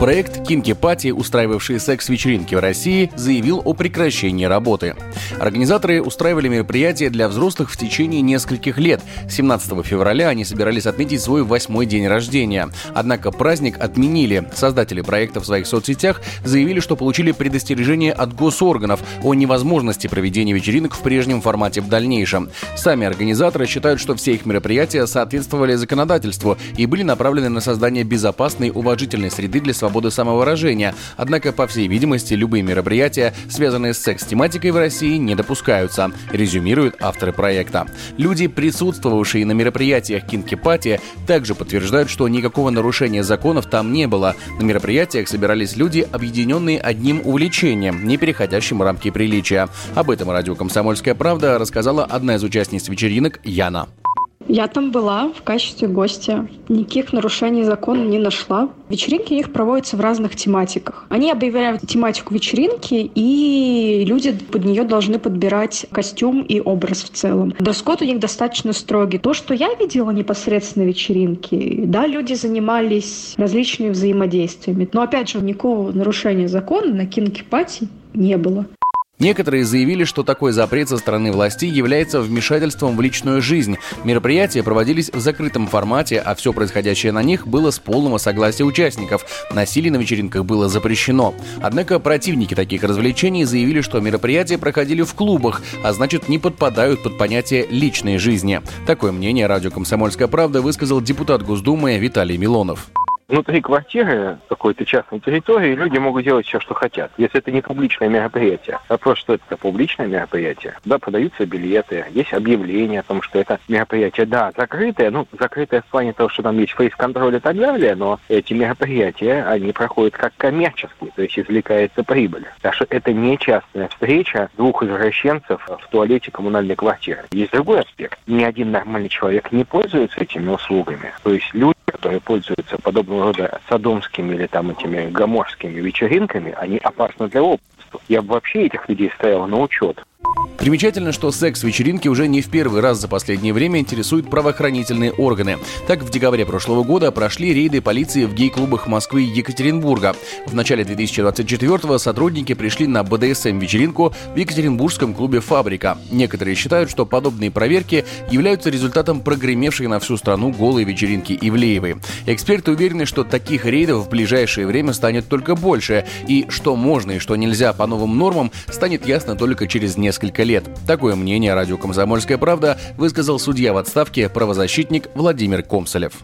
Проект «Кинки Пати», устраивавший секс-вечеринки в России, заявил о прекращении работы. Организаторы устраивали мероприятия для взрослых в течение нескольких лет. 17 февраля они собирались отметить свой восьмой день рождения. Однако праздник отменили. Создатели проекта в своих соцсетях заявили, что получили предостережение от госорганов о невозможности проведения вечеринок в прежнем формате в дальнейшем. Сами организаторы считают, что все их мероприятия соответствовали законодательству и были направлены на создание безопасной, уважительной среды для свободы свободы самовыражения. Однако, по всей видимости, любые мероприятия, связанные с секс-тематикой в России, не допускаются, резюмируют авторы проекта. Люди, присутствовавшие на мероприятиях Кинки-пати, также подтверждают, что никакого нарушения законов там не было. На мероприятиях собирались люди, объединенные одним увлечением, не переходящим рамки приличия. Об этом радио «Комсомольская правда» рассказала одна из участниц вечеринок Яна. Я там была в качестве гостя. Никаких нарушений закона не нашла. Вечеринки у них проводятся в разных тематиках. Они объявляют тематику вечеринки, и люди под нее должны подбирать костюм и образ в целом. Дресс-код у них достаточно строгий. То, что я видела непосредственно вечеринки, да, люди занимались различными взаимодействиями. Но, опять же, никакого нарушения закона на кинки-пати не было. Некоторые заявили, что такой запрет со стороны властей является вмешательством в личную жизнь. Мероприятия проводились в закрытом формате, а все происходящее на них было с полного согласия участников. Насилие на вечеринках было запрещено. Однако противники таких развлечений заявили, что мероприятия проходили в клубах, а значит не подпадают под понятие личной жизни. Такое мнение радио «Комсомольская правда» высказал депутат Госдумы Виталий Милонов внутри квартиры какой-то частной территории люди могут делать все, что хотят. Если это не публичное мероприятие. Вопрос, что это публичное мероприятие. Да, продаются билеты, есть объявление о том, что это мероприятие, да, закрытое, ну, закрытое в плане того, что там есть фейс-контроль и так далее, но эти мероприятия, они проходят как коммерческие, то есть извлекается прибыль. Так что это не частная встреча двух извращенцев в туалете коммунальной квартиры. Есть другой аспект. Ни один нормальный человек не пользуется этими услугами. То есть люди которые пользуются подобного рода садомскими или там этими гоморскими вечеринками, они опасны для общества. Я бы вообще этих людей ставил на учет. Примечательно, что секс-вечеринки уже не в первый раз за последнее время интересуют правоохранительные органы. Так, в декабре прошлого года прошли рейды полиции в гей-клубах Москвы и Екатеринбурга. В начале 2024-го сотрудники пришли на БДСМ-вечеринку в Екатеринбургском клубе «Фабрика». Некоторые считают, что подобные проверки являются результатом прогремевшей на всю страну голой вечеринки Ивлеевой. Эксперты уверены, что таких рейдов в ближайшее время станет только больше, и что можно и что нельзя по новым нормам станет ясно только через несколько лет лет. Такое мнение радио «Комсомольская правда» высказал судья в отставке, правозащитник Владимир Комсолев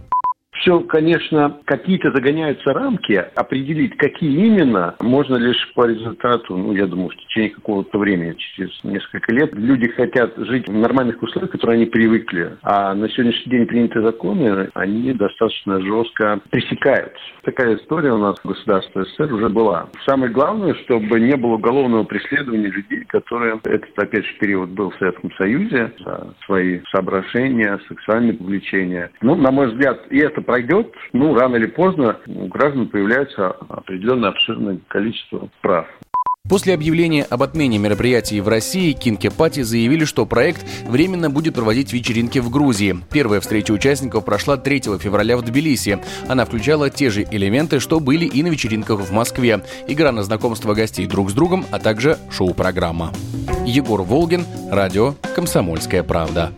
все, конечно, какие-то загоняются рамки. Определить, какие именно, можно лишь по результату, ну, я думаю, в течение какого-то времени, через несколько лет. Люди хотят жить в нормальных условиях, которые они привыкли. А на сегодняшний день принятые законы, они достаточно жестко пресекают. Такая история у нас в государстве СССР уже была. Самое главное, чтобы не было уголовного преследования людей, которые, этот, опять же, период был в Советском Союзе, за свои соображения, сексуальные увлечения. Ну, на мой взгляд, и это пройдет, ну, рано или поздно у граждан появляется определенное обширное количество прав. После объявления об отмене мероприятий в России Кинке Пати заявили, что проект временно будет проводить вечеринки в Грузии. Первая встреча участников прошла 3 февраля в Тбилиси. Она включала те же элементы, что были и на вечеринках в Москве. Игра на знакомство гостей друг с другом, а также шоу-программа. Егор Волгин, радио «Комсомольская правда».